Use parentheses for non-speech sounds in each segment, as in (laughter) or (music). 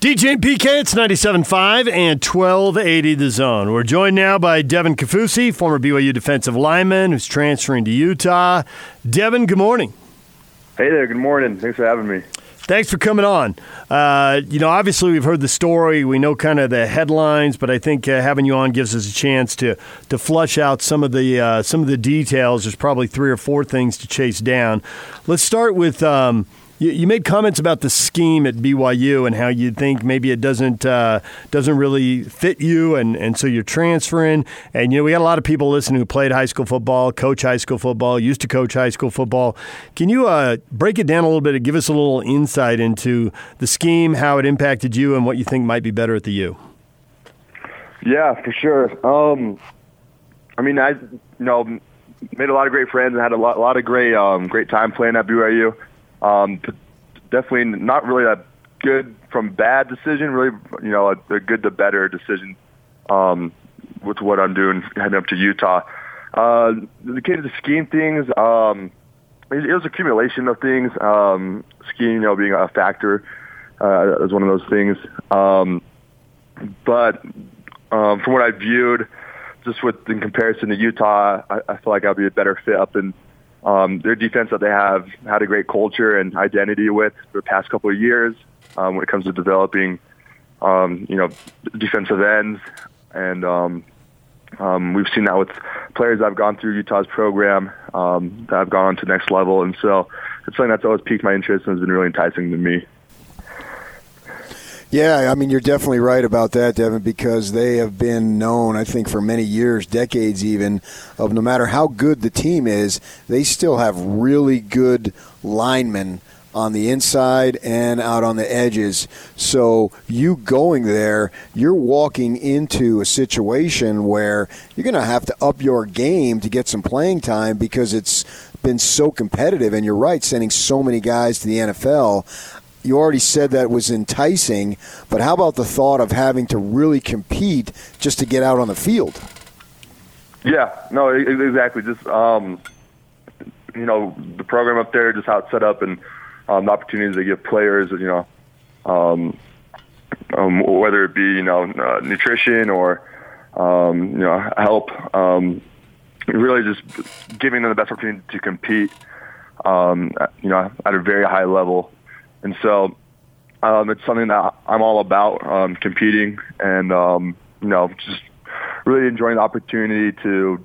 DJ and PK, it's 97.5 and 1280 the zone. We're joined now by Devin Kaufusi, former BYU defensive lineman who's transferring to Utah. Devin, good morning. Hey there, good morning. Thanks for having me. Thanks for coming on. Uh, you know, obviously we've heard the story. We know kind of the headlines, but I think uh, having you on gives us a chance to to flush out some of the uh, some of the details. There's probably three or four things to chase down. Let's start with. Um, you, you, made comments about the scheme at BYU and how you think maybe it doesn't uh, doesn't really fit you, and, and so you're transferring. And you know we got a lot of people listening who played high school football, coach high school football, used to coach high school football. Can you uh, break it down a little bit and give us a little insight into the scheme, how it impacted you, and what you think might be better at the U? Yeah, for sure. Um, I mean, I you know made a lot of great friends and had a lot, a lot of great um, great time playing at BYU. Um, definitely not really a good from bad decision. Really, you know, a, a good to better decision um, with what I'm doing heading up to Utah. Uh, the of the scheme things, um, it, it was accumulation of things. Um, skiing, you know, being a factor uh, is one of those things. Um, but um, from what I viewed, just with in comparison to Utah, I, I feel like I'll be a better fit up in um, their defense that they have had a great culture and identity with for the past couple of years um, when it comes to developing, um, you know, defensive ends. And um, um, we've seen that with players that have gone through Utah's program um, that have gone to next level. And so it's something that's always piqued my interest and has been really enticing to me. Yeah, I mean, you're definitely right about that, Devin, because they have been known, I think, for many years, decades even, of no matter how good the team is, they still have really good linemen on the inside and out on the edges. So you going there, you're walking into a situation where you're going to have to up your game to get some playing time because it's been so competitive. And you're right, sending so many guys to the NFL you already said that was enticing, but how about the thought of having to really compete just to get out on the field? Yeah, no, exactly. Just um, you know, the program up there, just how it's set up, and um, the opportunities they give players. You know, um, um, whether it be you know uh, nutrition or um, you know help. Um, really, just giving them the best opportunity to compete. Um, you know, at a very high level. And so um, it's something that I'm all about, um, competing and, um, you know, just really enjoying the opportunity to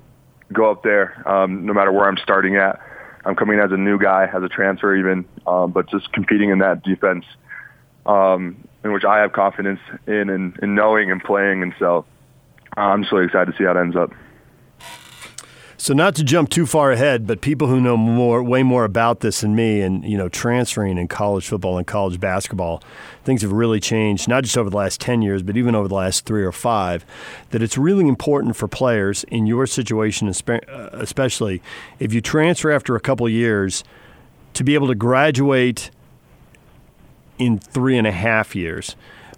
go up there, um, no matter where I'm starting at. I'm coming as a new guy, as a transfer even, um, but just competing in that defense, um, in which I have confidence in and, in knowing and playing. And so I'm just really excited to see how it ends up. So not to jump too far ahead, but people who know more, way more about this than me, and you know, transferring in college football and college basketball, things have really changed. Not just over the last ten years, but even over the last three or five. That it's really important for players in your situation, uh, especially if you transfer after a couple years, to be able to graduate in three and a half years.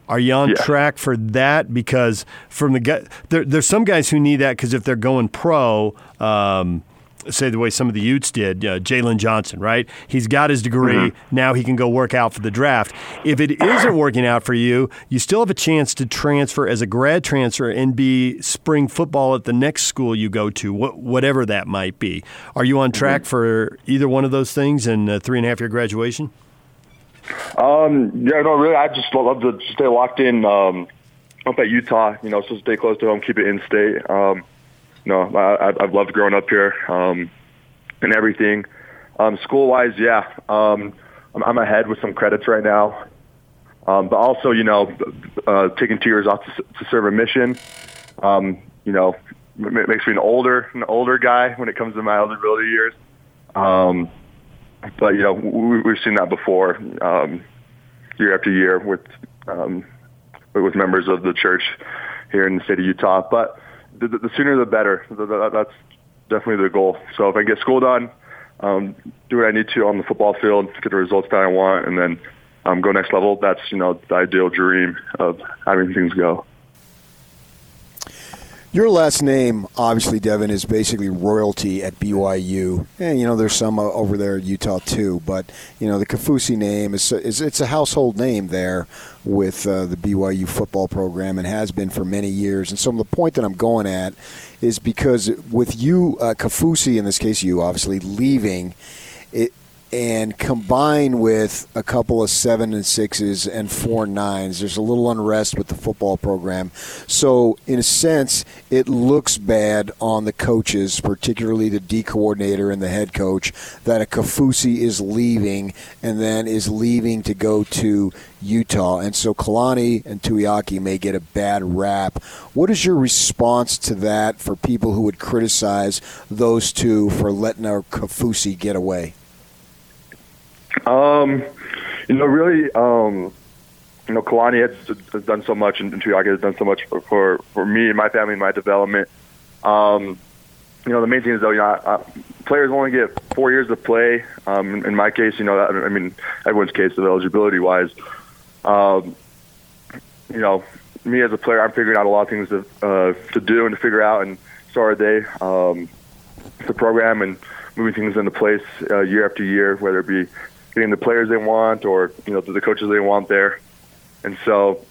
Are you on yeah. track for that? Because from the guy, there, there's some guys who need that because if they're going pro, um, say the way some of the Utes did, uh, Jaylon Johnson, right? He's got his degree. Mm-hmm. Now he can go work out for the draft. If it isn't working out for you, you still have a chance to transfer as a grad transfer and be spring football at the next school you go to, wh- whatever that might be. Are you on track mm-hmm. for either one of those things in three and a half year graduation? Um, yeah, no, really, I just love to stay locked in um, up at Utah. You know, so stay close to home, keep it in state. Um, no, I, I've loved growing up here um, and everything. Um, school wise, yeah, um, I'm, I'm ahead with some credits right now. Um, but also, you know, uh, taking two years off to, to serve a mission, um, you know, it makes me an older, an older guy when it comes to my eligibility years. Um, but you know we, we've seen that before, um, year after year with um, with members of the church here in the state of Utah. But the, the sooner the better. That's definitely the goal. So if I get school done, um, do what I need to on the football field, get the results that I want, and then um, go next level. That's you know the ideal dream of having things go. Your last name, obviously, Devin, is basically royalty at BYU, and you know there's some uh, over there at Utah too. But you know the Kaufusi name is, is it's a household name there with uh, the BYU football program and has been for many years. And so the point that I'm going at is because with you, uh, Kaufusi, in this case, you obviously leaving, it and combine with a couple of seven and sixes and four nines, there's a little unrest with the football program. So, in a sense, it looks bad on the coaches, particularly the D coordinator and the head coach, that a Kaufusi is leaving and then is leaving to go to Utah. And so Kalani and Tuiaki may get a bad rap. What is your response to that for people who would criticize those two for letting our Kaufusi get away? Um, you know, really, um, you know, Kalani has, has done so much, and, and has done so much for, for for me and my family, and my development. Um, you know, the main thing is though, you know, I, I, players only get four years to play. Um, in, in my case, you know, I mean, everyone's case of eligibility wise. Um, you know, me as a player, I'm figuring out a lot of things to uh, to do and to figure out, and so are they. Um, the program and moving things into place uh, year after year, whether it be getting the players they want or you know the coaches they want there. And so,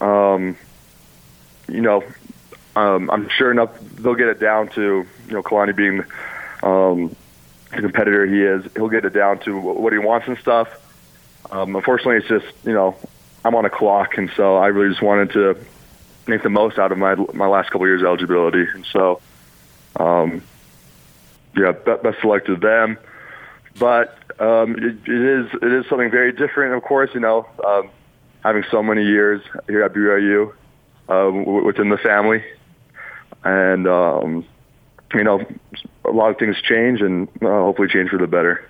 um, you know, um, I'm sure enough they'll get it down to you know Kalani being um, the competitor he is. He'll get it down to what he wants and stuff. Um, unfortunately, it's just you know I'm on a clock, and so I really just wanted to make the most out of my my last couple years of eligibility, and so um, yeah, best of luck to them. But um, it, it is it is something very different, of course. You know, um, having so many years here at BYU uh, within the family, and um, you know, a lot of things change, and uh, hopefully change for the better.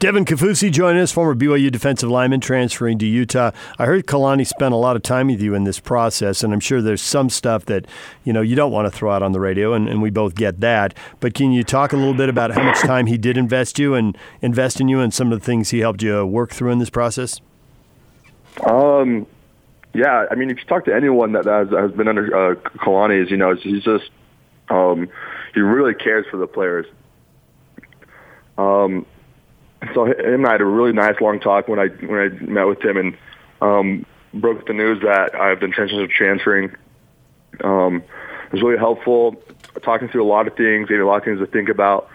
Devin Kaufusi joining us, former BYU defensive lineman transferring to Utah. I heard Kalani spent a lot of time with you in this process, and I'm sure there's some stuff that you know you don't want to throw out on the radio, and, and we both get that. But can you talk a little bit about how much time he did invest you and invest in you, and some of the things he helped you work through in this process? Um, yeah, I mean, if you talk to anyone that has, has been under uh, Kalani, is you know, he's just um, he really cares for the players. Um, so him and I had a really nice long talk when I when I met with him and um, broke the news that I have the intentions of transferring. Um, it was really helpful, talking through a lot of things, gave me a lot of things to think about,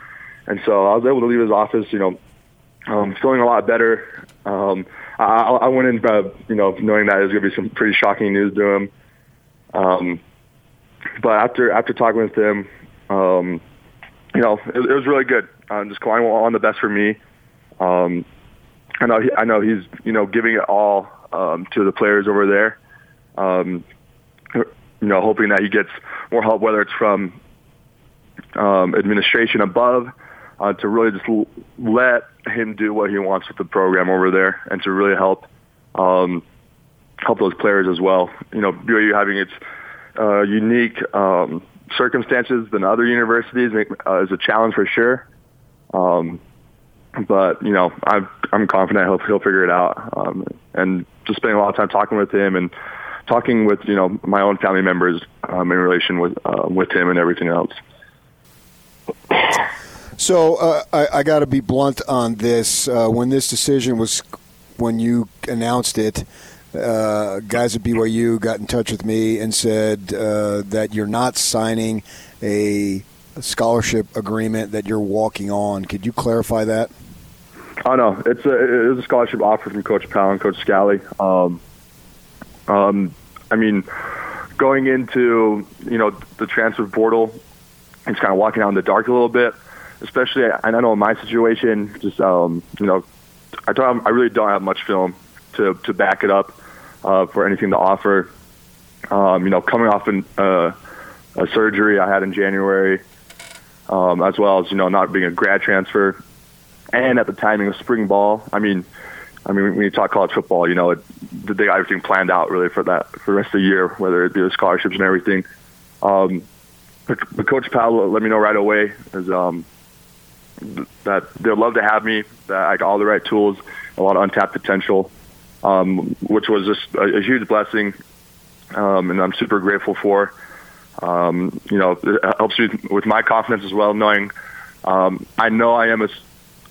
and so I was able to leave his office, you know, um, feeling a lot better. Um, I, I went in, uh, you know, knowing that it was going to be some pretty shocking news to him. Um, but after after talking with him, um, you know, it, it was really good. Um, just Kalani on the best for me. Um, I know he, I know he's you know giving it all um, to the players over there. Um, you know, hoping that he gets more help, whether it's from um, administration above, uh, to really just l- let him do what he wants with the program over there, and to really help um, help those players as well. You know, BYU having its uh, unique um, circumstances than other universities uh, is a challenge for sure. Um, but you know, I'm I'm confident he'll he'll figure it out. Um, and just spending a lot of time talking with him and talking with you know my own family members um, in relation with uh, with him and everything else. So uh, I, I got to be blunt on this. Uh, when this decision was, when you announced it, uh, guys at BYU got in touch with me and said uh, that you're not signing a scholarship agreement that you're walking on. Could you clarify that? Oh know it's a it's a scholarship offer from Coach Powell and Coach Scalley. Um, um, I mean, going into you know the transfer portal, it's kind of walking out in the dark a little bit. Especially, I, I know in my situation, just um, you know, I don't, I really don't have much film to to back it up uh, for anything to offer. Um, you know, coming off an, uh, a surgery I had in January, um, as well as you know not being a grad transfer and at the timing of spring ball. I mean, I mean, when you talk college football, you know, it, they got everything planned out really for that for the rest of the year, whether it be the scholarships and everything. Um, but, but Coach Powell let me know right away is um, that they'd love to have me, that I got all the right tools, a lot of untapped potential, um, which was just a, a huge blessing, um, and I'm super grateful for. Um, you know, it helps me with my confidence as well, knowing um, I know I am a,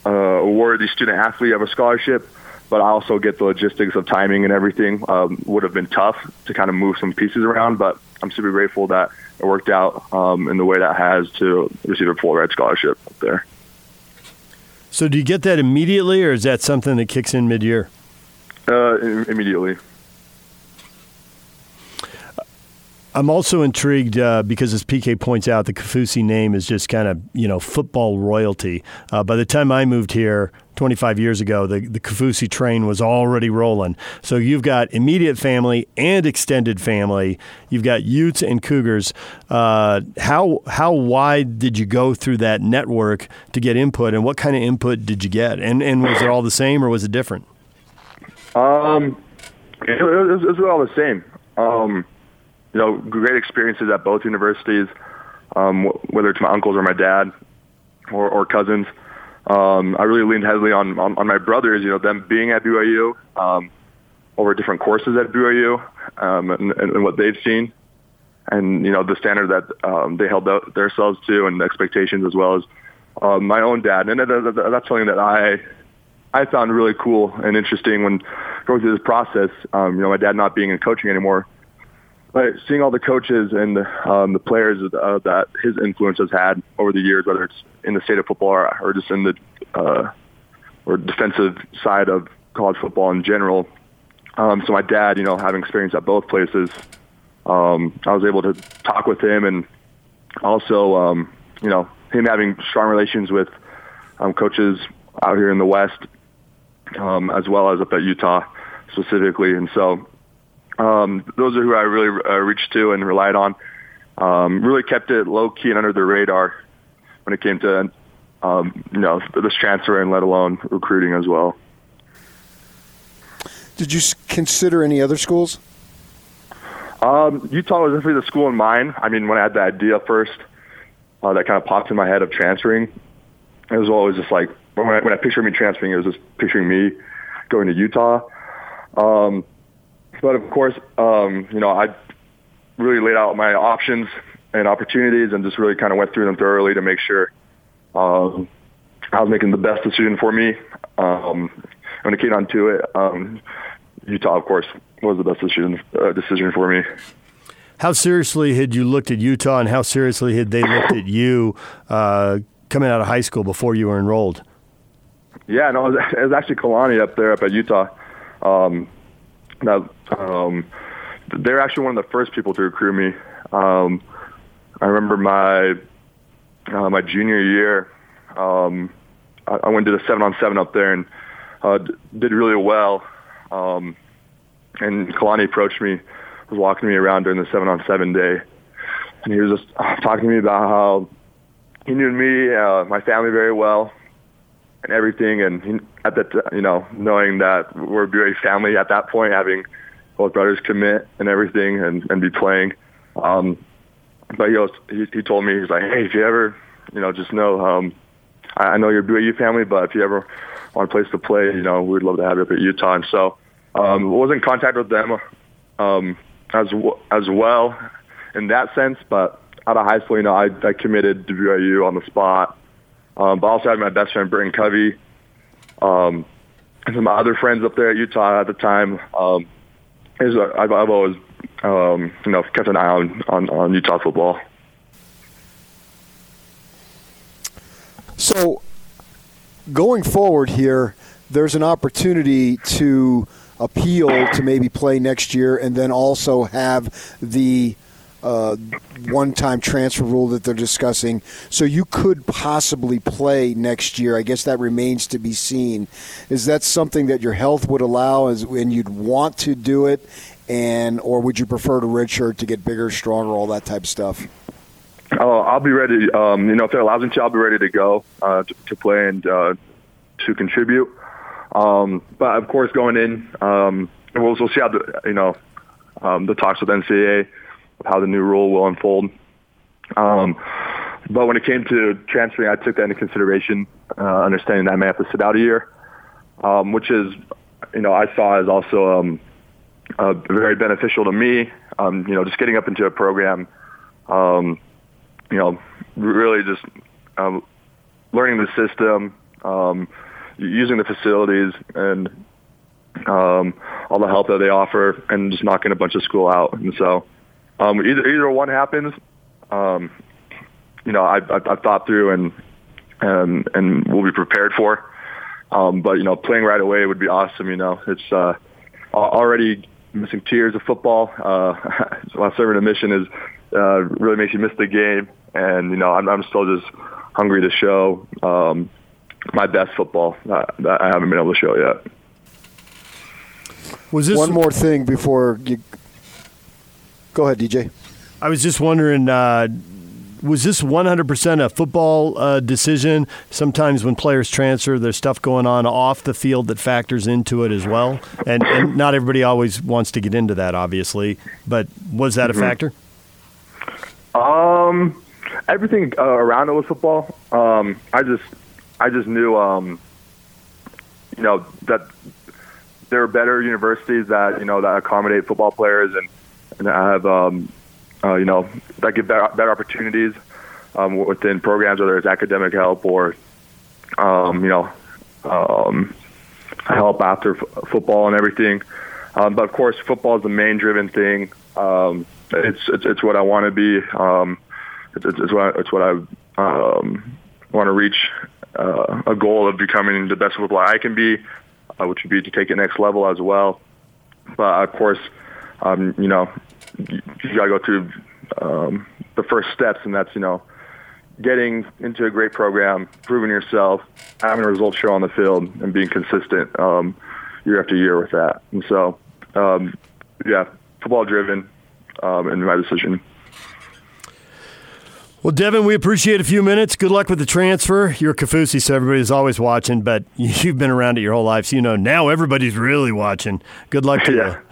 uh, a worthy student athlete of a scholarship, but I also get the logistics of timing and everything. Um, would have been tough to kind of move some pieces around, but I'm super grateful that it worked out um, in the way that has to receive a full ride scholarship up there. So, do you get that immediately, or is that something that kicks in mid-year? Uh, immediately. I'm also intrigued uh, because, as PK points out, the Kaufusi name is just kind of you know football royalty. Uh, by the time I moved here 25 years ago, the the Kaufusi train was already rolling. So you've got immediate family and extended family. You've got Utes and Cougars. Uh, how how wide did you go through that network to get input, and what kind of input did you get? And and was it all the same or was it different? Um, it was, it was all the same. Um, you know, great experiences at both universities, um, whether it's my uncles or my dad or, or cousins. Um, I really leaned heavily on, on, on my brothers, you know, them being at BYU, um, over different courses at BYU, um, and, and what they've seen and, you know, the standard that, um, they held themselves to and expectations as well as, um, my own dad. And that's something that I, I found really cool and interesting when going through this process. Um, you know, my dad not being in coaching anymore, but seeing all the coaches and um, the players uh, that his influence has had over the years, whether it's in the state of football or, or just in the uh, or defensive side of college football in general. Um, so my dad, you know, having experience at both places, um, I was able to talk with him, and also, um, you know, him having strong relations with um, coaches out here in the West, um, as well as up at Utah specifically, and so um, those are who I really uh, reached to and relied on. Um, really kept it low key and under the radar when it came to um, you know this transfer and let alone recruiting as well. Did you consider any other schools? Um, Utah was definitely the school in mind. I mean, when I had the idea first, uh, that kind of popped in my head of transferring. It was always just like when I, when I pictured me transferring, it was just picturing me going to Utah. Um, but of course, um, you know, I really laid out my options and opportunities and just really kind of went through them thoroughly to make sure um, I was making the best decision for me. Um, when it came down to it, um, Utah, of course, was the best decision uh, decision for me. How seriously had you looked at Utah, and how seriously had they looked at you uh, coming out of high school before you were enrolled? Yeah, no, it was, it was actually Kalani up there up at Utah. Um, that um, they're actually one of the first people to recruit me. Um, I remember my uh, my junior year, um, I, I went to the seven on seven up there and uh, did really well. Um, and Kalani approached me, was walking me around during the seven on seven day, and he was just talking to me about how he knew me, uh, my family very well, and everything. And he, at the that, you know, knowing that we're a very family at that point, having both brothers commit and everything, and and be playing. Um, but he, was, he he told me he's like, hey, if you ever, you know, just know, um, I, I know you're a BYU family, but if you ever want a place to play, you know, we'd love to have you up at Utah. And so, um, was in contact with them um, as as well in that sense. But out of high school, you know, I, I committed to BYU on the spot. Um, but I also had my best friend Britton Covey, um, some other friends up there at Utah at the time. Um, is uh, I've, I've always um, you know kept an eye on, on, on Utah football. So, going forward here, there's an opportunity to appeal to maybe play next year, and then also have the uh, one-time transfer rule that they're discussing. So you could possibly play next year. I guess that remains to be seen. Is that something that your health would allow, and you'd want to do it, and or would you prefer to redshirt to get bigger, stronger, all that type of stuff? Oh, I'll be ready. Um, you know, if it allows me to, I'll be ready to go uh, to, to, play and uh, to contribute. Um, but of course, going in, um, we'll, we'll see how the you know um, the talks with NCAA how the new rule will unfold. Um, but when it came to transferring, I took that into consideration, uh, understanding that I may have to sit out a year, um, which is, you know, I saw as also um, uh, very beneficial to me. Um, you know, just getting up into a program Um, you know, really just um, learning the system, um, using the facilities, and um, all the help that they offer, and just knocking a bunch of school out. And so, um, either either one happens, um, you know, I, I, I thought through and and and we'll be prepared for. Um, but you know, playing right away would be awesome. You know, it's uh, already missing two years of football. Uh, while serving a mission is uh, really makes you miss the game, and you know, I'm, I'm still just hungry to show um, my best football that, that I haven't been able to show yet. Was this one more thing before you go ahead, DJ? I was just wondering. Uh, was this 100% a football uh, decision? Sometimes when players transfer, there's stuff going on off the field that factors into it as well. And, and not everybody always wants to get into that, obviously. But was that mm-hmm. a factor? Um, everything uh, around it was football. Um, I just, I just knew, um, you know, that there are better universities that you know that accommodate football players and and I have um, uh, you know, that give better, better opportunities um, within programs, whether it's academic help or, um, you know, um, help after f- football and everything. Um, but of course, football is the main driven thing. Um, it's, it's it's what I want to be. Um, it's, it's what I, it's what I um, want to reach. Uh, a goal of becoming the best football I can be, uh, which would be to take it next level as well. But of course, um, you know, you, you got to go through um, the first steps, and that's you know getting into a great program, proving yourself, having a results show on the field, and being consistent um, year after year with that. And so, um, yeah, football driven um, in my decision. Well, Devin, we appreciate a few minutes. Good luck with the transfer. You're Kaufusi, so everybody's always watching, but (laughs) you've been around it your whole life, so you know now everybody's really watching. Good luck to (laughs) yeah. you.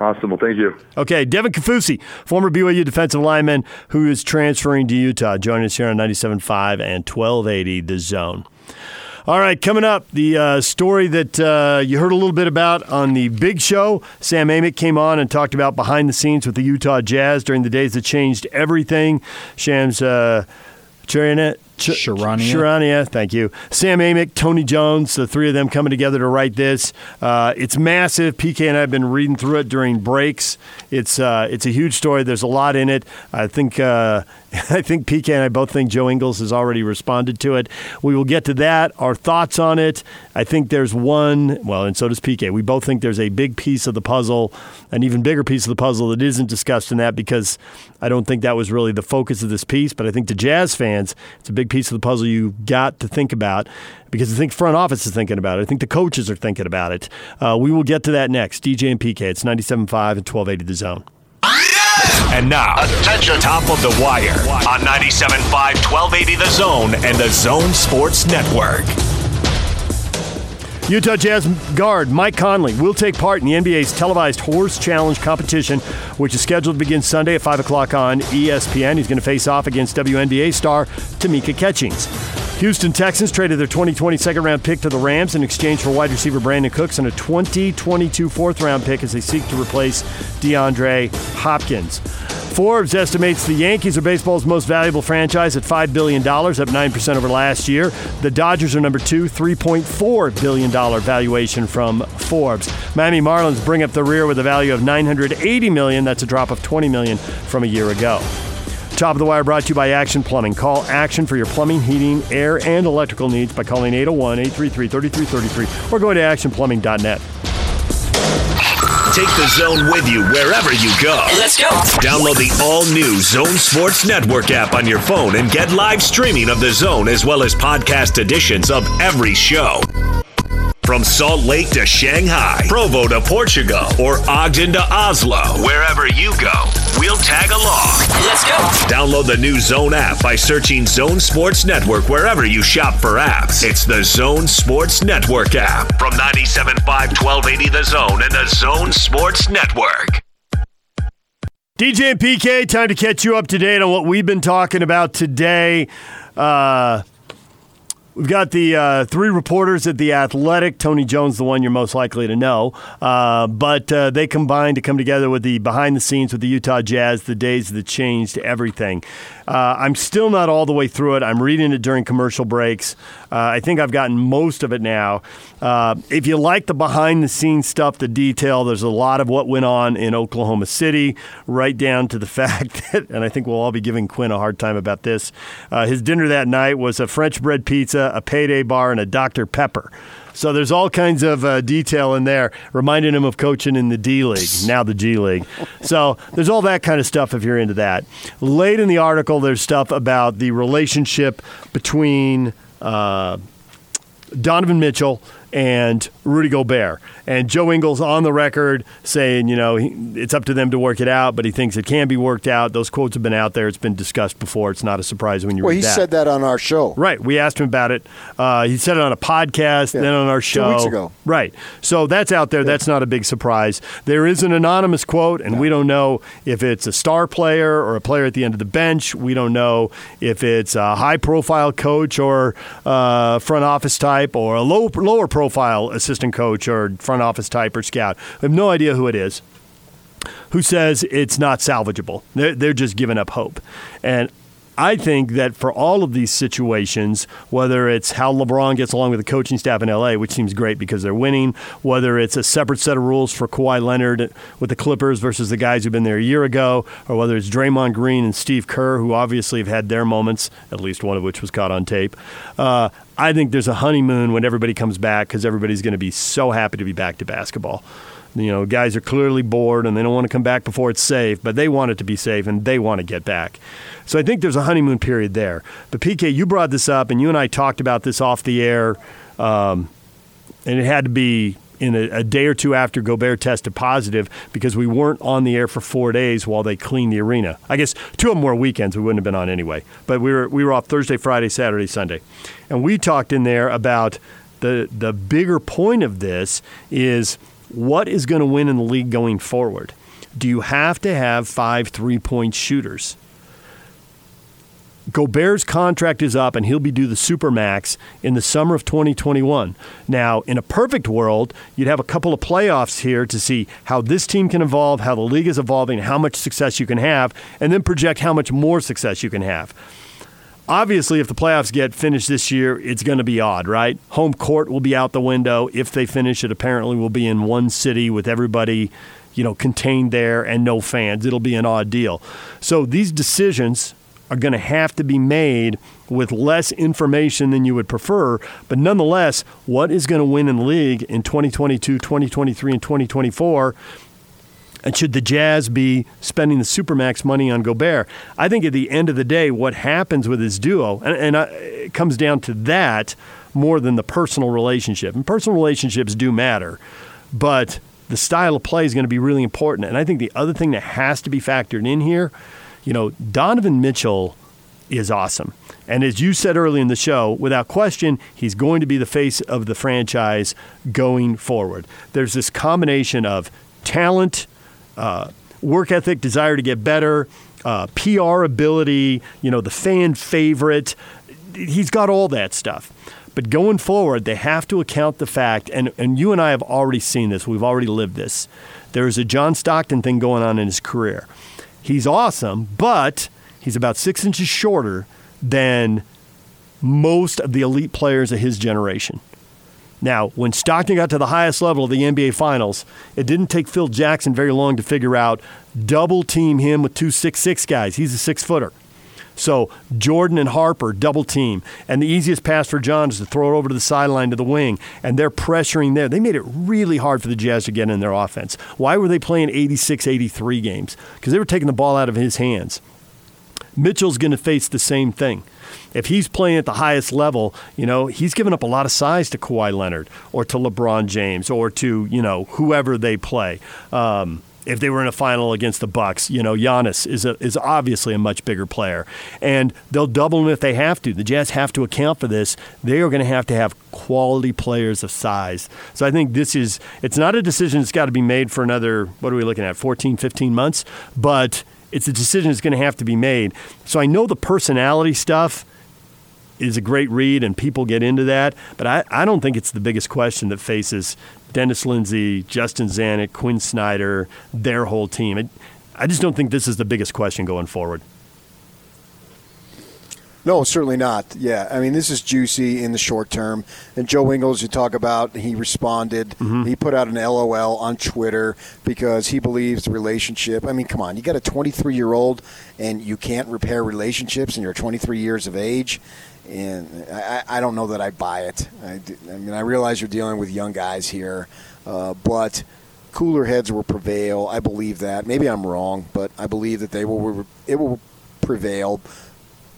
Awesome. Well, thank you. Okay, Devin Kaufusi, former BYU defensive lineman who is transferring to Utah, joining us here on 97.5 and 1280 The Zone. All right, coming up, the uh, story that uh, you heard a little bit about on the big show. Sam Amick came on and talked about behind the scenes with the Utah Jazz during the days that changed everything. Shams uh, Ch- Charania. Charania, thank you. Sam Amick, Tony Jones, the three of them coming together to write this. Uh, it's massive. PK and I have been reading through it during breaks. It's uh, it's a huge story. There's a lot in it. I think uh, (laughs) I think PK and I both think Joe Ingles has already responded to it. We will get to that. Our thoughts on it. I think there's one. Well, and so does PK. We both think there's a big piece of the puzzle, an even bigger piece of the puzzle that isn't discussed in that because I don't think that was really the focus of this piece. But I think to Jazz fans, it's a big piece of the puzzle you got to think about because I think front office is thinking about it. I think the coaches are thinking about it. Uh, we will get to that next. DJ and PK. It's 97.5 and 1280 The Zone. And now, attention, top of the wire on 97.5, 1280 The Zone and the Zone Sports Network. Utah Jazz guard Mike Conley will take part in the NBA's televised Horse Challenge competition, which is scheduled to begin Sunday at 5 o'clock on ESPN. He's going to face off against WNBA star Tamika Catchings. Houston Texans traded their 2020 second round pick to the Rams in exchange for wide receiver Brandin Cooks and a 2022 fourth round pick as they seek to replace DeAndre Hopkins. Forbes estimates the Yankees are baseball's most valuable franchise at $5 billion, up 9% over last year. The Dodgers are number two, $3.4 billion valuation from Forbes. Miami Marlins bring up the rear with a value of $980 million. That's a drop of 20 million from a year ago. Top of the Wire brought to you by Action Plumbing. Call Action for your plumbing, heating, air, and electrical needs by calling 801 833 3333 or go to actionplumbing.net. Take the zone with you wherever you go. Let's go. Download the all new Zone Sports Network app on your phone and get live streaming of the zone as well as podcast editions of every show. From Salt Lake to Shanghai, Provo to Portugal, or Ogden to Oslo, wherever you go, we'll tag along. Let's go. Download the new Zone app by searching Zone Sports Network wherever you shop for apps. It's the Zone Sports Network app from 97.5 1280 The Zone and the Zone Sports Network. DJ and PK, time to catch you up to date on what we've been talking about today. Uh, We've got the uh, three reporters at The Athletic. Tony Jones, the one you're most likely to know. Uh, but uh, they combined to come together with the behind the scenes with the Utah Jazz, the days that changed everything. Uh, I'm still not all the way through it. I'm reading it during commercial breaks. Uh, I think I've gotten most of it now. Uh, if you like the behind the scenes stuff, the detail, there's a lot of what went on in Oklahoma City, right down to the (laughs) fact that, and I think we'll all be giving Quinn a hard time about this. his dinner that night was a French bread pizza a payday bar, and a Dr. Pepper. So there's all kinds of uh, detail in there, reminding him of coaching in the D League, (laughs) now the G League. So there's all that kind of stuff if you're into that. Late in the article, there's stuff about the relationship between uh, Donovan Mitchell and Rudy Gobert. And Joe Ingles on the record saying, you know, he, it's up to them to work it out, but he thinks it can be worked out. Those quotes have been out there. It's been discussed before. It's not a surprise when you well, read he said that on our show. Right. We asked him about it. Uh, he said it on a podcast, yeah. then on our show. Two weeks ago. Right. So that's out there. Yeah. That's not a big surprise. There is an anonymous quote, and no. we don't know if it's a star player or a player at the end of the bench. We don't know if it's a high profile coach or uh, front office type or a low, lower profile assistant coach or front office type or scout. We have no idea who it is who says it's not salvageable. They're, they're just giving up hope. And I think that for all of these situations, whether it's how LeBron gets along with the coaching staff in LA, which seems great because they're winning, whether it's a separate set of rules for Kawhi Leonard with the Clippers versus the guys who've been there a year ago, or whether it's Draymond Green and Steve Kerr, who obviously have had their moments, at least one of which was caught on tape. Uh, I think there's a honeymoon when everybody comes back because everybody's going to be so happy to be back to basketball. You know, guys are clearly bored and they don't want to come back before it's safe, but they want it to be safe and they want to get back. So I think there's a honeymoon period there. But PK, you brought this up, and you and I talked about this off the air, um, and it had to be in a, a, day or two after Gobert tested positive because we weren't on the air for four days while they cleaned the arena. I guess two of them were weekends we wouldn't have been on anyway. But we were we were off Thursday, Friday, Saturday, Sunday, and we talked in there about the the bigger point of this is what is going to win in the league going forward. Do you have to have five three point shooters? Gobert's contract is up and he'll be due the Supermax in the summer of 2021. Now, in a perfect world, you'd have a couple of playoffs here to see how this team can evolve, how the league is evolving, how much success you can have, and then project how much more success you can have. Obviously, if the playoffs get finished this year, it's going to be odd, right? Home court will be out the window. If they finish it, apparently will be in one city with everybody you know, contained there and no fans. It'll be an odd deal. So these decisions are going to have to be made with less information than you would prefer. But nonetheless, what is going to win in the league in 2022, 2023, and 2024? And should the Jazz be spending the Supermax money on Gobert? I think at the end of the day, what happens with his duo, and, and I, it comes down to that more than the personal relationship. And personal relationships do matter, but the style of play is going to be really important. And I think the other thing that has to be factored in here you know, Donovan Mitchell is awesome. And as you said early in the show, without question, he's going to be the face of the franchise going forward. There's this combination of talent, uh, work ethic, desire to get better, uh, PR ability, you know, the fan favorite. He's got all that stuff. But going forward, they have to account the fact, and, and you and I have already seen this, we've already lived this. There's a John Stockton thing going on in his career He's awesome, but he's about six inches shorter than most of the elite players of his generation. Now, when Stockton got to the highest level of the NBA Finals, it didn't take Phil Jackson very long to figure out double team him with two six six guys. He's a six footer. So Jordan and Harper double team, and the easiest pass for John is to throw it over to the sideline to the wing, and they're pressuring there. They made it really hard for the Jazz to get in their offense. Why were they playing 86 83 games? Because they were taking the ball out of his hands. Mitchell's going to face the same thing. If he's playing at the highest level, you know, he's given up a lot of size to Kawhi Leonard or to LeBron James or to, you know, whoever they play. Um, if they were in a final against the Bucks, you know, Giannis is a, is obviously a much bigger player, and they'll double him if they have to. The Jazz have to account for this. They are going to have to have quality players of size. So I think this is it's not a decision that's got to be made for another what are we looking at 14, 15 months, but it's a decision that's going to have to be made. So I know the personality stuff is a great read, and people get into that. But I, I don't think it's the biggest question that faces Dennis Lindsey, Justin Zanik, Quinn Snyder, their whole team. It, I just don't think this is the biggest question going forward. No, certainly not. Yeah, I mean, this is juicy in the short term. And Joe Ingles, you talk about, he responded. Mm-hmm. He put out an LOL on Twitter because he believes the relationship. I mean, come on, you got a 23 year old and you can't repair relationships, and you're 23 years of age. And I, I don't know that I buy it. I, I, mean, I realize you're dealing with young guys here, uh, but cooler heads will prevail. I believe that. Maybe I'm wrong, but I believe that they will. It will prevail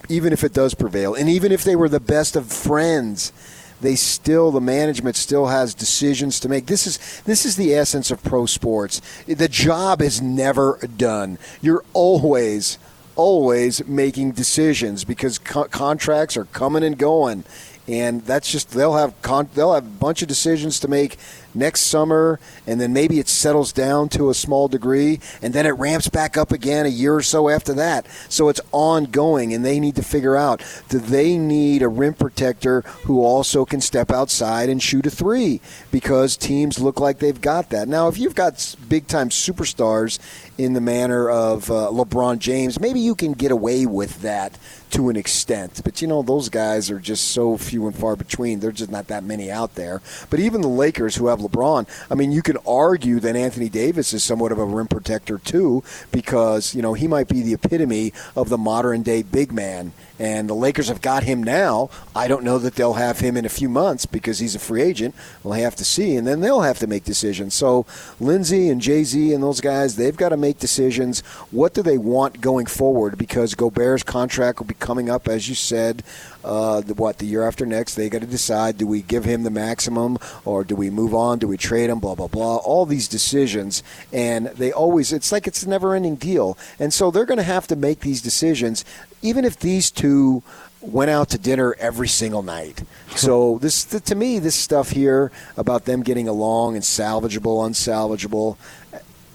even if it does prevail, and even if they were the best of friends, they still the management still has decisions to make. This is this is the essence of pro sports. The job is never done. You're always always making decisions because co- contracts are coming and going and that's just they'll have con- they'll have a bunch of decisions to make next summer, and then maybe it settles down to a small degree, and then it ramps back up again a year or so after that. So it's ongoing, and they need to figure out do they need a rim protector who also can step outside and shoot a three because teams look like they've got that. Now, if you've got big time superstars in the manner of uh, LeBron James, maybe you can get away with that to an extent. But you know, those guys are just so few and far between. There's just not that many out there. But even the Lakers, who have LeBron, I mean, you can argue that Anthony Davis is somewhat of a rim protector too, because you know he might be the epitome of the modern day big man. And the Lakers have got him now. I don't know that they'll have him in a few months because he's a free agent. We'll have to see, and then they'll have to make decisions. So Lindsey and Jay Z and those guys, they've got to make decisions. What do they want going forward? Because Gobert's contract will be coming up, as you said. Uh, what the year after next, they got to decide: do we give him the maximum, or do we move on? Do we trade him? Blah blah blah. All these decisions, and they always—it's like it's a never-ending deal. And so they're going to have to make these decisions, even if these two went out to dinner every single night. (laughs) So this, to me, this stuff here about them getting along and salvageable, unsalvageable,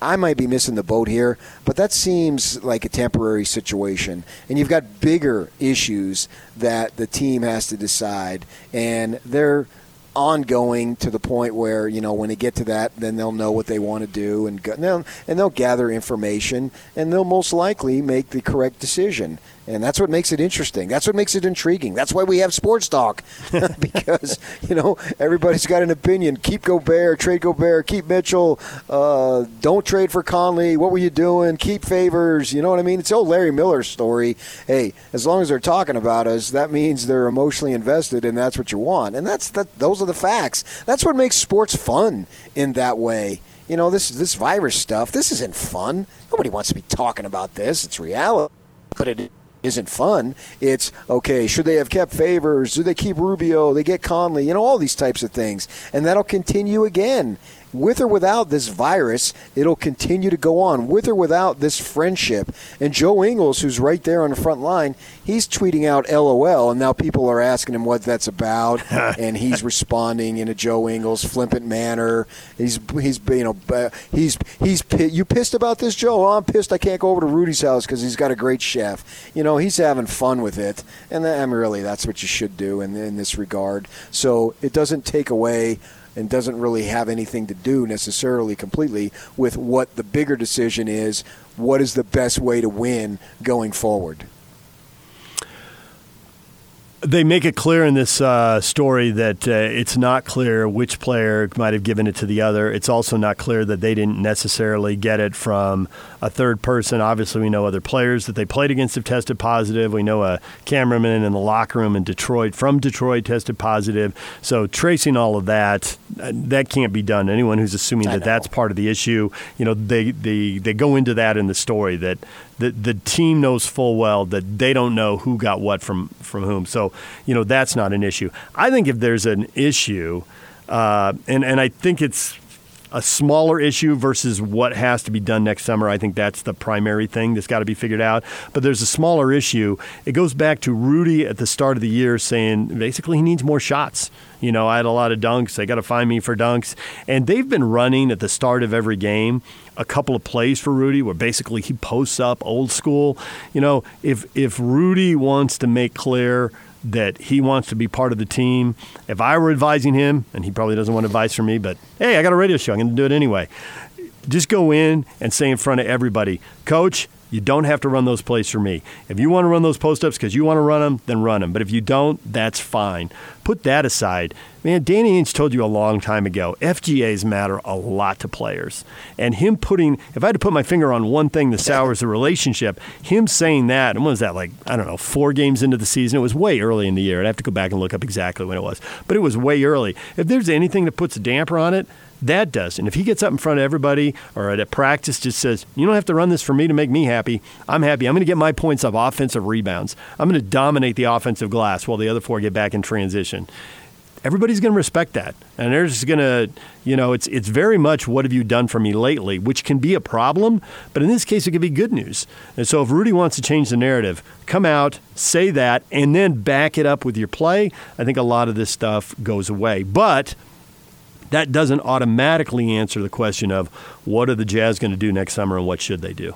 I might be missing the boat here, but that seems like a temporary situation. And you've got bigger issues that the team has to decide, and they're ongoing to the point where you know when they get to that, then they'll know what they want to do, and go, and they'll, and they'll gather information, and they'll most likely make the correct decision. And that's what makes it interesting. That's what makes it intriguing. That's why we have sports talk (laughs) (laughs) because you know everybody's got an opinion. Keep Gobert, trade Gobert, keep Mitchell. Uh, don't trade for Conley. What were you doing? Keep Favors. You know what I mean? It's old Larry Miller story. Hey, as long as they're talking about us, that means they're emotionally invested, and that's what you want. And that's that. Those are the facts. That's what makes sports fun in that way. You know this this virus stuff. This isn't fun. Nobody wants to be talking about this. It's reality, but it isn't fun. It's okay. Should they have kept favors? Do they keep Rubio? They get Conley. You know all these types of things, and that'll continue again with or without this virus, it'll continue to go on. With or without this friendship. And Joe Ingles, who's right there on the front line, he's tweeting out LOL, and now people are asking him what that's about, (laughs) and he's responding in a Joe Ingles flippant manner. He's he's you know uh, he's he's you pissed about this, Joe? Oh, I'm pissed. I can't go over to Rudy's house because he's got a great chef. You know, he's having fun with it, and I mean, really, that's what you should do in in this regard. So it doesn't take away and doesn't really have anything to do necessarily completely with what the bigger decision is what is the best way to win going forward they make it clear in this uh, story that uh, it's not clear which player might have given it to the other. It's also not clear that they didn't necessarily get it from a third person. Obviously, we know other players that they played against have tested positive. We know a cameraman in the locker room in Detroit from Detroit tested positive. So tracing all of that, uh, that can't be done. Anyone who's assuming that that's part of the issue, you know, they, they, they go into that in the story that the the team knows full well that they don't know who got what from from whom. So you know that's not an issue. I think if there's an issue, uh, and and I think it's a smaller issue versus what has to be done next summer. I think that's the primary thing that's got to be figured out. But there's a smaller issue. It goes back to Rudy at the start of the year saying basically he needs more shots. You know, I had a lot of dunks. They got to find me for dunks. And they've been running at the start of every game a couple of plays for Rudy where basically he posts up old school. You know, if if Rudy wants to make clear that he wants to be part of the team. If I were advising him, and he probably doesn't want advice from me, but hey, I got a radio show. I'm going to do it anyway. Just go in and say in front of everybody, Coach, you don't have to run those plays for me. If you want to run those post ups because you want to run them, then run them. But if you don't, that's fine. Put that aside. Man, Danny Ainge told you a long time ago FGAs matter a lot to players. And him putting, if I had to put my finger on one thing that sours the relationship, him saying that, and what was that, like, I don't know, four games into the season? It was way early in the year. I'd have to go back and look up exactly when it was. But it was way early. If there's anything that puts a damper on it, that does. And if he gets up in front of everybody or at a practice just says, you don't have to run this for me to make me happy, I'm happy. I'm going to get my points of offensive rebounds. I'm going to dominate the offensive glass while the other four get back in transition. Everybody's going to respect that. And they're just going to, you know, it's, it's very much what have you done for me lately, which can be a problem, but in this case, it could be good news. And so if Rudy wants to change the narrative, come out, say that, and then back it up with your play. I think a lot of this stuff goes away. But – that doesn't automatically answer the question of what are the Jazz going to do next summer and what should they do.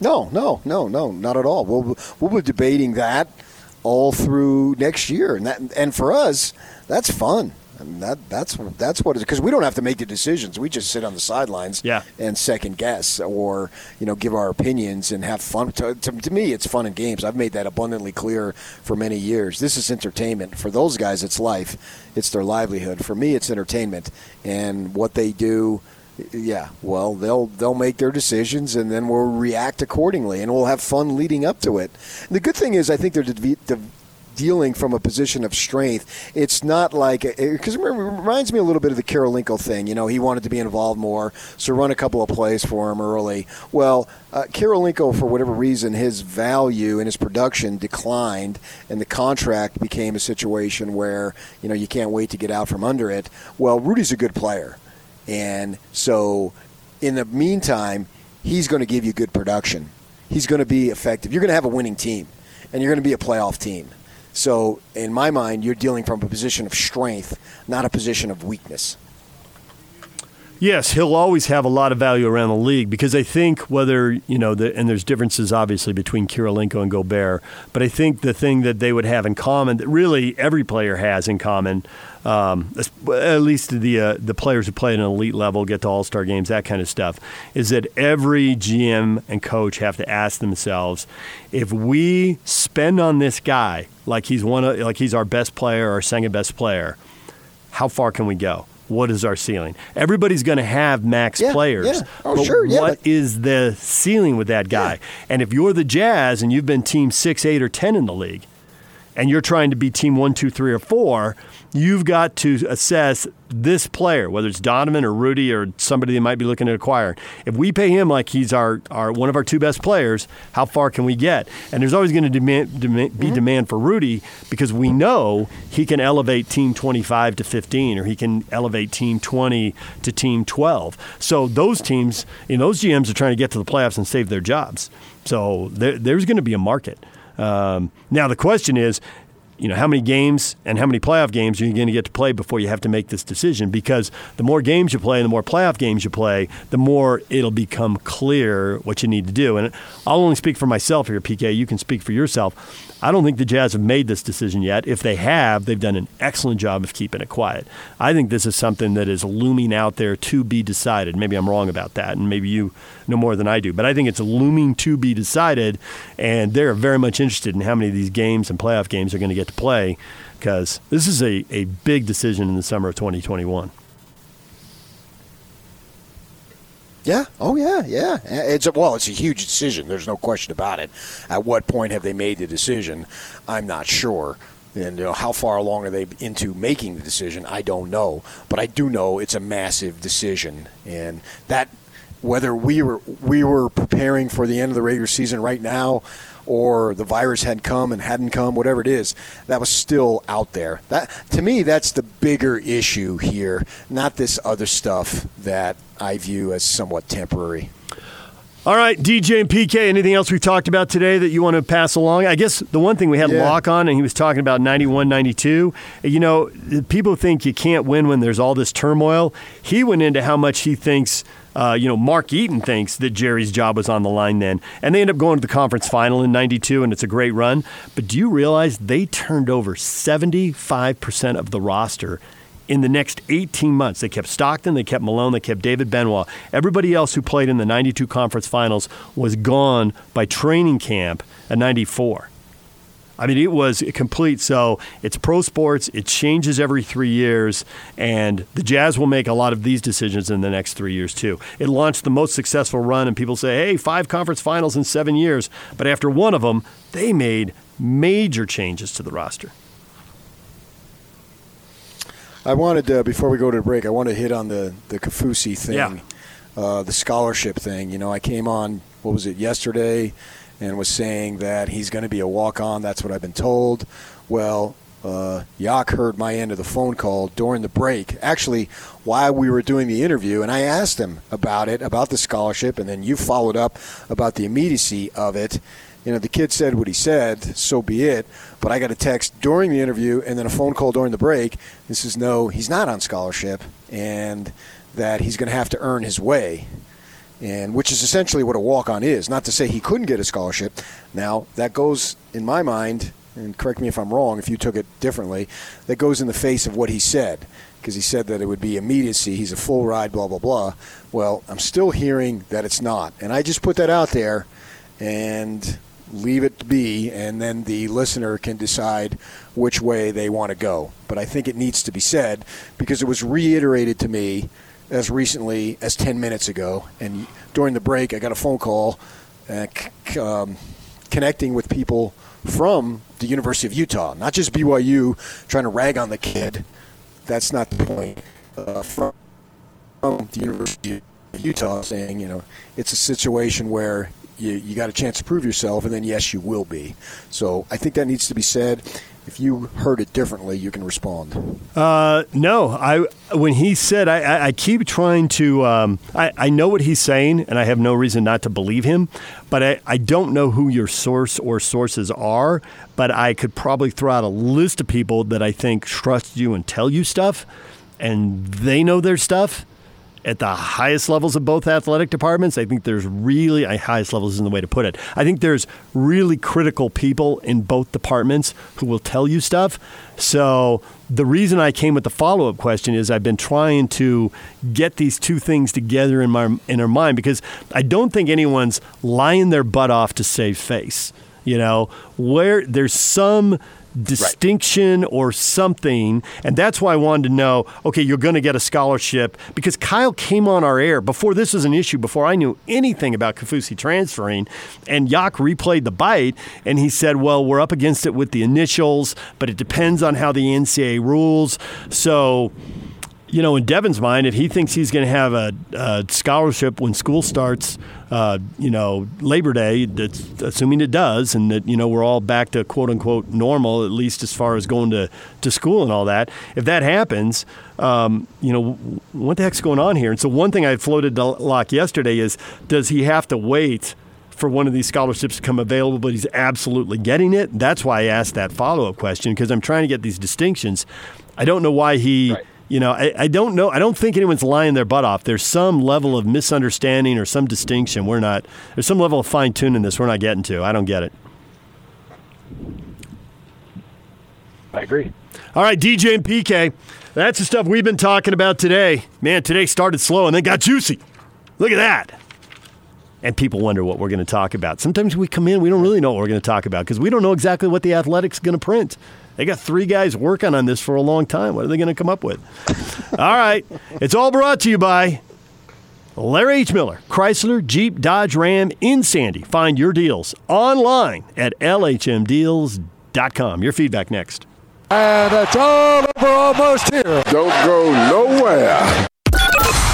No, no, no, no, not at all. We'll we'll be debating that all through next year, and that and for us, that's fun. And that that's that's what it is because we don't have to make the decisions. We just sit on the sidelines yeah. and second guess or you know give our opinions and have fun. To, to, to, me, it's fun and games. I've made that abundantly clear for many years. This is entertainment. For those guys, it's life. It's their livelihood. For me, it's entertainment and what they do. Yeah, well, they'll they'll make their decisions, and then we'll react accordingly, and we'll have fun leading up to it. And the good thing is, I think they're de- de- dealing from a position of strength. It's not like because it reminds me a little bit of the Kirilenko thing. You know, he wanted to be involved more, so run a couple of plays for him early. Well, uh, Kirilenko, for whatever reason, his value and his production declined, and the contract became a situation where you know you can't wait to get out from under it. Well, Rudy's a good player, and so in the meantime, he's going to give you good production. He's going to be effective. You're going to have a winning team, and you're going to be a playoff team. So, in my mind, you're dealing from a position of strength, not a position of weakness. Yes, he'll always have a lot of value around the league because I think whether, you know, the, and there's differences obviously between Kirilenko and Gobert, but I think the thing that they would have in common, that really every player has in common, um, at least the uh, the players who play at an elite level, get to All Star games, that kind of stuff, is that every GM and coach have to ask themselves, if we spend on this guy like he's one of, like he's our best player, our second best player, how far can we go? what is our ceiling? Everybody's going to have max yeah, players. Yeah. Oh, but sure. Yeah, what but... is the ceiling with that guy? Yeah. And if you're the Jazz and you've been team six, eight, or 10 in the league, and you're trying to be team one, two, three, or four, you've got to assess this player, whether it's Donovan or Rudy or somebody they might be looking to acquire. If we pay him like he's our, our one of our two best players, how far can we get? And there's always going to demand, demand, be mm-hmm. demand for Rudy because we know he can elevate team 25 to 15 or he can elevate team 20 to team 12. So those teams, you know, those GMs are trying to get to the playoffs and save their jobs. So there, there's going to be a market. Um, now the question is, you know, how many games and how many playoff games are you going to get to play before you have to make this decision? Because the more games you play and the more playoff games you play, the more it'll become clear what you need to do. And I'll only speak for myself here, PK. You can speak for yourself. I don't think the Jazz have made this decision yet. If they have, they've done an excellent job of keeping it quiet. I think this is something that is looming out there to be decided. Maybe I'm wrong about that, and maybe you know more than I do. But I think it's looming to be decided, and they're very much interested in how many of these games and playoff games are going to get to play because this is a, a big decision in the summer of 2021. Yeah. Oh, yeah. Yeah. It's a, well, it's a huge decision. There's no question about it. At what point have they made the decision? I'm not sure. And you know, how far along are they into making the decision? I don't know, but I do know it's a massive decision, and that whether we were we were preparing for the end of the regular season right now, or the virus had come and hadn't come, whatever it is, that was still out there. That to me, that's the bigger issue here, not this other stuff that I view as somewhat temporary. All right, DJ and PK, anything else we talked about today that you want to pass along? I guess the one thing we had Yeah. Locke on, and he was talking about 91 92. You know, people think you can't win when there's all this turmoil. He went into how much he thinks, uh, you know, Mark Eaton thinks that Jerry's job was on the line then. And they end up going to the conference final in 92, and it's a great run. But do you realize they turned over 75% of the roster? In the next 18 months. They kept Stockton, they kept Malone, they kept David Benoit. Everybody else who played in the 92 conference finals was gone by training camp at 94. I mean, it was complete. So it's pro sports. It changes every three years, and the Jazz will make a lot of these decisions in the next three years too. It launched the most successful run, and people say, "Hey, five conference finals in seven years." But after one of them, they made major changes to the roster. I wanted uh, before we go to the break, I want to hit on the the Kaufusi thing, Yeah. uh, the scholarship thing. You know, I came on what was it yesterday, and was saying that he's going to be a walk on. That's what I've been told. Well. Uh, Yak heard my end of the phone call during the break, actually, while we were doing the interview, and I asked him about it, about the scholarship, and then you followed up about the immediacy of it. You know, the kid said what he said, so be it. But I got a text during the interview and then a phone call during the break. This is no, he's not on scholarship, and that he's going to have to earn his way, and which is essentially what a walk-on is. Not to say he couldn't get a scholarship. Now that goes in my mind, and correct me if I'm wrong if you took it differently. That goes in the face of what he said because he said that it would be immediacy. He's a full ride, blah blah blah. Well, I'm still hearing that it's not, and I just put that out there, and leave it to be, and then the listener can decide which way they want to go. But I think it needs to be said because it was reiterated to me as recently as 10 minutes ago. And during the break, I got a phone call uh, c- um, connecting with people from the University of Utah, not just BYU trying to rag on the kid. That's not the point. Uh, from from the University of Utah saying, you know, it's a situation where you, you got a chance to prove yourself, and then yes, you will be. So I think that needs to be said. If you heard it differently, you can respond. Uh, no, I when he said, I, I, I keep trying to. Um, I, I know what he's saying, and I have no reason not to believe him. But I, I don't know who your source or sources are. But I could probably throw out a list of people that I think trust you and tell you stuff, and they know their stuff at the highest levels of both athletic departments. I think there's really, uh, highest levels isn't the way to put it. I think there's really critical people in both departments who will tell you stuff. So the reason I came with the follow up question is I've been trying to get these two things together in my in our mind because I don't think anyone's lying their butt off to save face. You know, where there's some distinction or something. And that's why I wanted to know okay, you're going to get a scholarship because Kyle came on our air before this was an issue, before I knew anything about Kaufusi transferring. And Yak replayed the bite and he said, well, we're up against it with the initials, but it depends on how the NCAA rules. So, you know, in Devin's mind, if he thinks he's going to have a, a scholarship when school starts, uh, you know, Labor Day, assuming it does, and that, you know, we're all back to quote unquote normal, at least as far as going to, to school and all that. If that happens, um, you know, what the heck's going on here? And so, one thing I floated to Locke yesterday is does he have to wait? for one of these scholarships to come available, but he's absolutely getting it. That's why I asked that follow up question because I'm trying to get these distinctions. I don't know why he, Right. You know, I, I don't know. I don't think anyone's lying their butt off. There's some level of misunderstanding or some distinction. We're not, there's some level of fine tuning this we're not getting to. I don't get it. I agree. All right, DJ and PK. That's the stuff we've been talking about today. Man, today started slow and then got juicy. Look at that. And people wonder what we're going to talk about. Sometimes we come in, we don't really know what we're going to talk about because we don't know exactly what the Athletic's going to print. They got three guys working on this for a long time. What are they going to come up with? (laughs) all right. It's all brought to you by Larry H. Miller, Chrysler, Jeep, Dodge, Ram in Sandy. Find your deals online at lhmdeals.com. Your feedback next. And it's all over almost here. Don't go nowhere.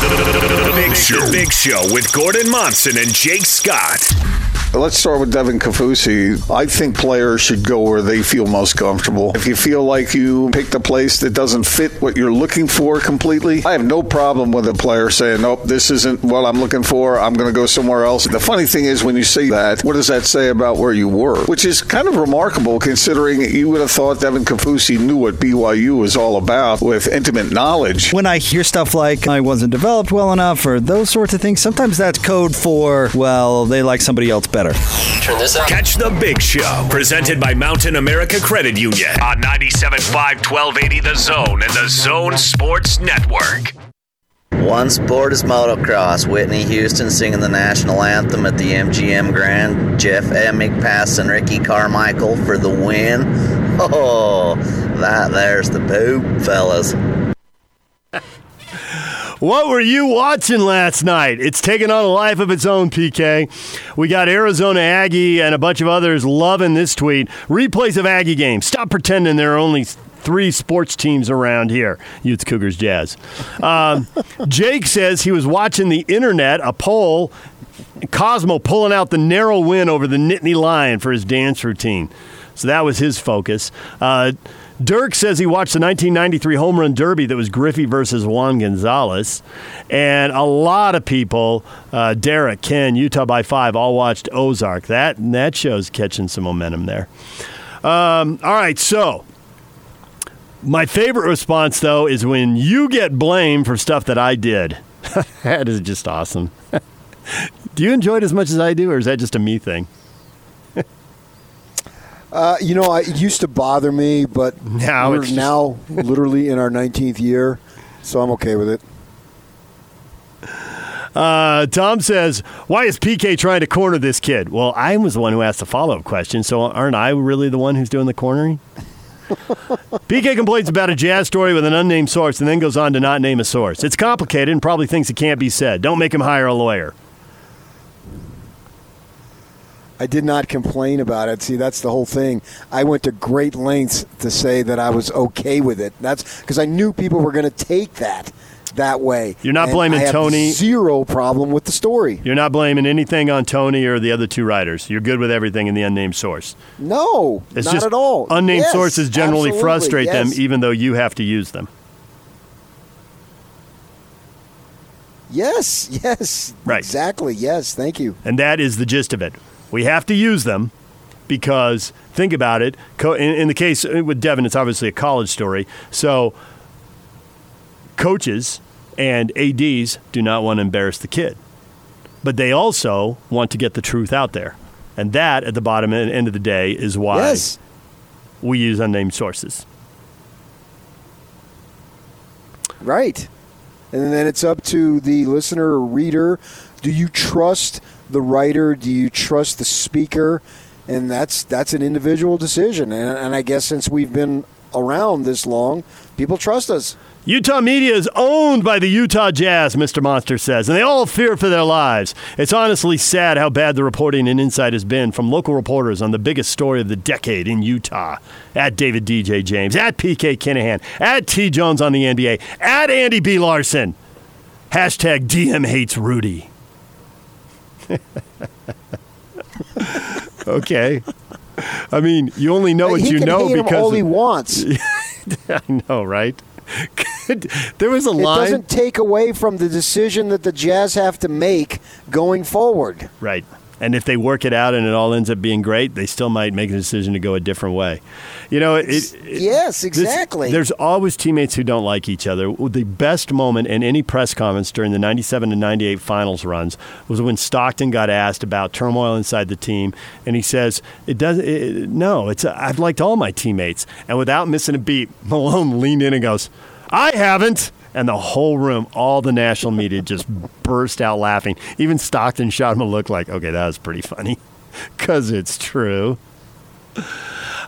The Big Show. Big Show with Gordon Monson and Jake Scott. Let's start with Devin Kaufusi. I think players should go where they feel most comfortable. If you feel like you picked a place that doesn't fit what you're looking for completely, I have no problem with a player saying, nope, this isn't what I'm looking for. I'm going to go somewhere else. The funny thing is, when you say that, what does that say about where you were? Which is kind of remarkable considering you would have thought Devin Kaufusi knew what BYU was all about with intimate knowledge. When I hear stuff like I wasn't developed well enough or those sorts of things, sometimes that's code for, well, they like somebody else better. Turn this up. Catch the Big Show, presented by Mountain America Credit Union on 97.5 1280 The Zone and the Zone Sports Network. One sport is motocross. Whitney Houston singing the national anthem at the MGM Grand. Jeff Emig passing Ricky Carmichael for the win. Oh, that there's the poop, fellas. (laughs) What were you watching last night? It's taken on a life of its own, PK. We got Arizona Aggie and a bunch of others loving this tweet. Replays of Aggie games. Stop pretending there are only three sports teams around here Utes, Cougars, Jazz. Um, (laughs) Jake says he was watching the internet, a poll, Cosmo pulling out the narrow win over the Nittany Lion for his dance routine. So that was his focus. Uh, Dirk says he watched the 1993 home run derby that was Griffey versus Juan Gonzalez. And a lot of people, uh, Derek, Ken, Utah by five, all watched Ozark. That, that show's catching some momentum there. Um, all right, so my favorite response, though, is when you get blamed for stuff that I did. (laughs) that is just awesome. (laughs) do you enjoy it as much as I do, or is that just a me thing? Uh, you know, I, it used to bother me, but Now we're it's just- now literally in our 19th year, so I'm okay with it. Uh, Tom says, "Why is PK trying to corner this kid?" Well, I was the one who asked the follow-up question, so aren't I really the one who's doing the cornering? (laughs) PK complains about a jazz story with an unnamed source and then goes on to not name a source. It's complicated and probably thinks it can't be said. Don't make him hire a lawyer. I did not complain about it. See, that's the whole thing. I went to great lengths to say that I was okay with it. That's because I knew people were going to take that that way. You're not And blaming Tony. Zero problem with the story. You're not blaming anything on Tony or the other two writers. You're good with everything in the unnamed source. No, It's not just at all. unnamed Yes, sources generally frustrate them, even though you have to use them. Yes, yes, Right. exactly. Yes, thank you. And that is the gist of it. We have to use them because, think about it, in, the case uh, with Devin, it's obviously a college story. So, coaches and ADs do not want to embarrass the kid, but they also want to get the truth out there. And that, at the bottom and end of the day, is why Yes. we use unnamed sources. Right. And then it's up to the listener or reader. Do you trust the writer? Do you trust the speaker? And that's that's an individual decision. And, and I guess since we've been around this long, people trust us. Utah media is owned by the Utah Jazz, Mr. Monster says, and they all fear for their lives. It's honestly sad how bad the reporting and insight has been from local reporters on the biggest story of the decade in Utah. At David DJ James, at PK Kinahan, at T Jones on the NBA, at Andy B. Larsen. Hashtag DM hates Rudy. (laughs) okay. I mean, you only know uh, what he you know because all he wants. (laughs) I know, right? there was a line. It doesn't take away from the decision that the Jazz have to make going forward. Right. And if they work it out and it all ends up being great, they still might make a decision to go a different way. You know, it, it- Yes, this- exactly. there's always teammates who don't like each other. The best moment in any press conference during the 97 and 98 finals runs was when Stockton got asked about turmoil inside the team, and he says, "It doesn't. It, no, it's. I've liked all my teammates." And without missing a beat, (laughs) Malone leaned in and goes, "I haven't." And the whole room, all the national media just burst out laughing. Even Stockton shot him a look like, okay, that was pretty funny. (laughs) Because it's true.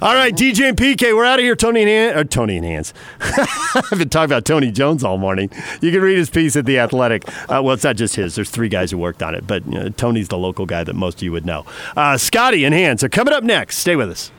All right, DJ and PK, we're out of here. Tony and Han- or Tony and Hands. (laughs) I've been talking about Tony Jones all morning. You can read his piece at the Athletic. Uh, well, it's not just his. There's three guys who worked on it, but you know, Tony's the local guy that most of you would know. Uh, Scotty and Hands are coming up next. Stay with us.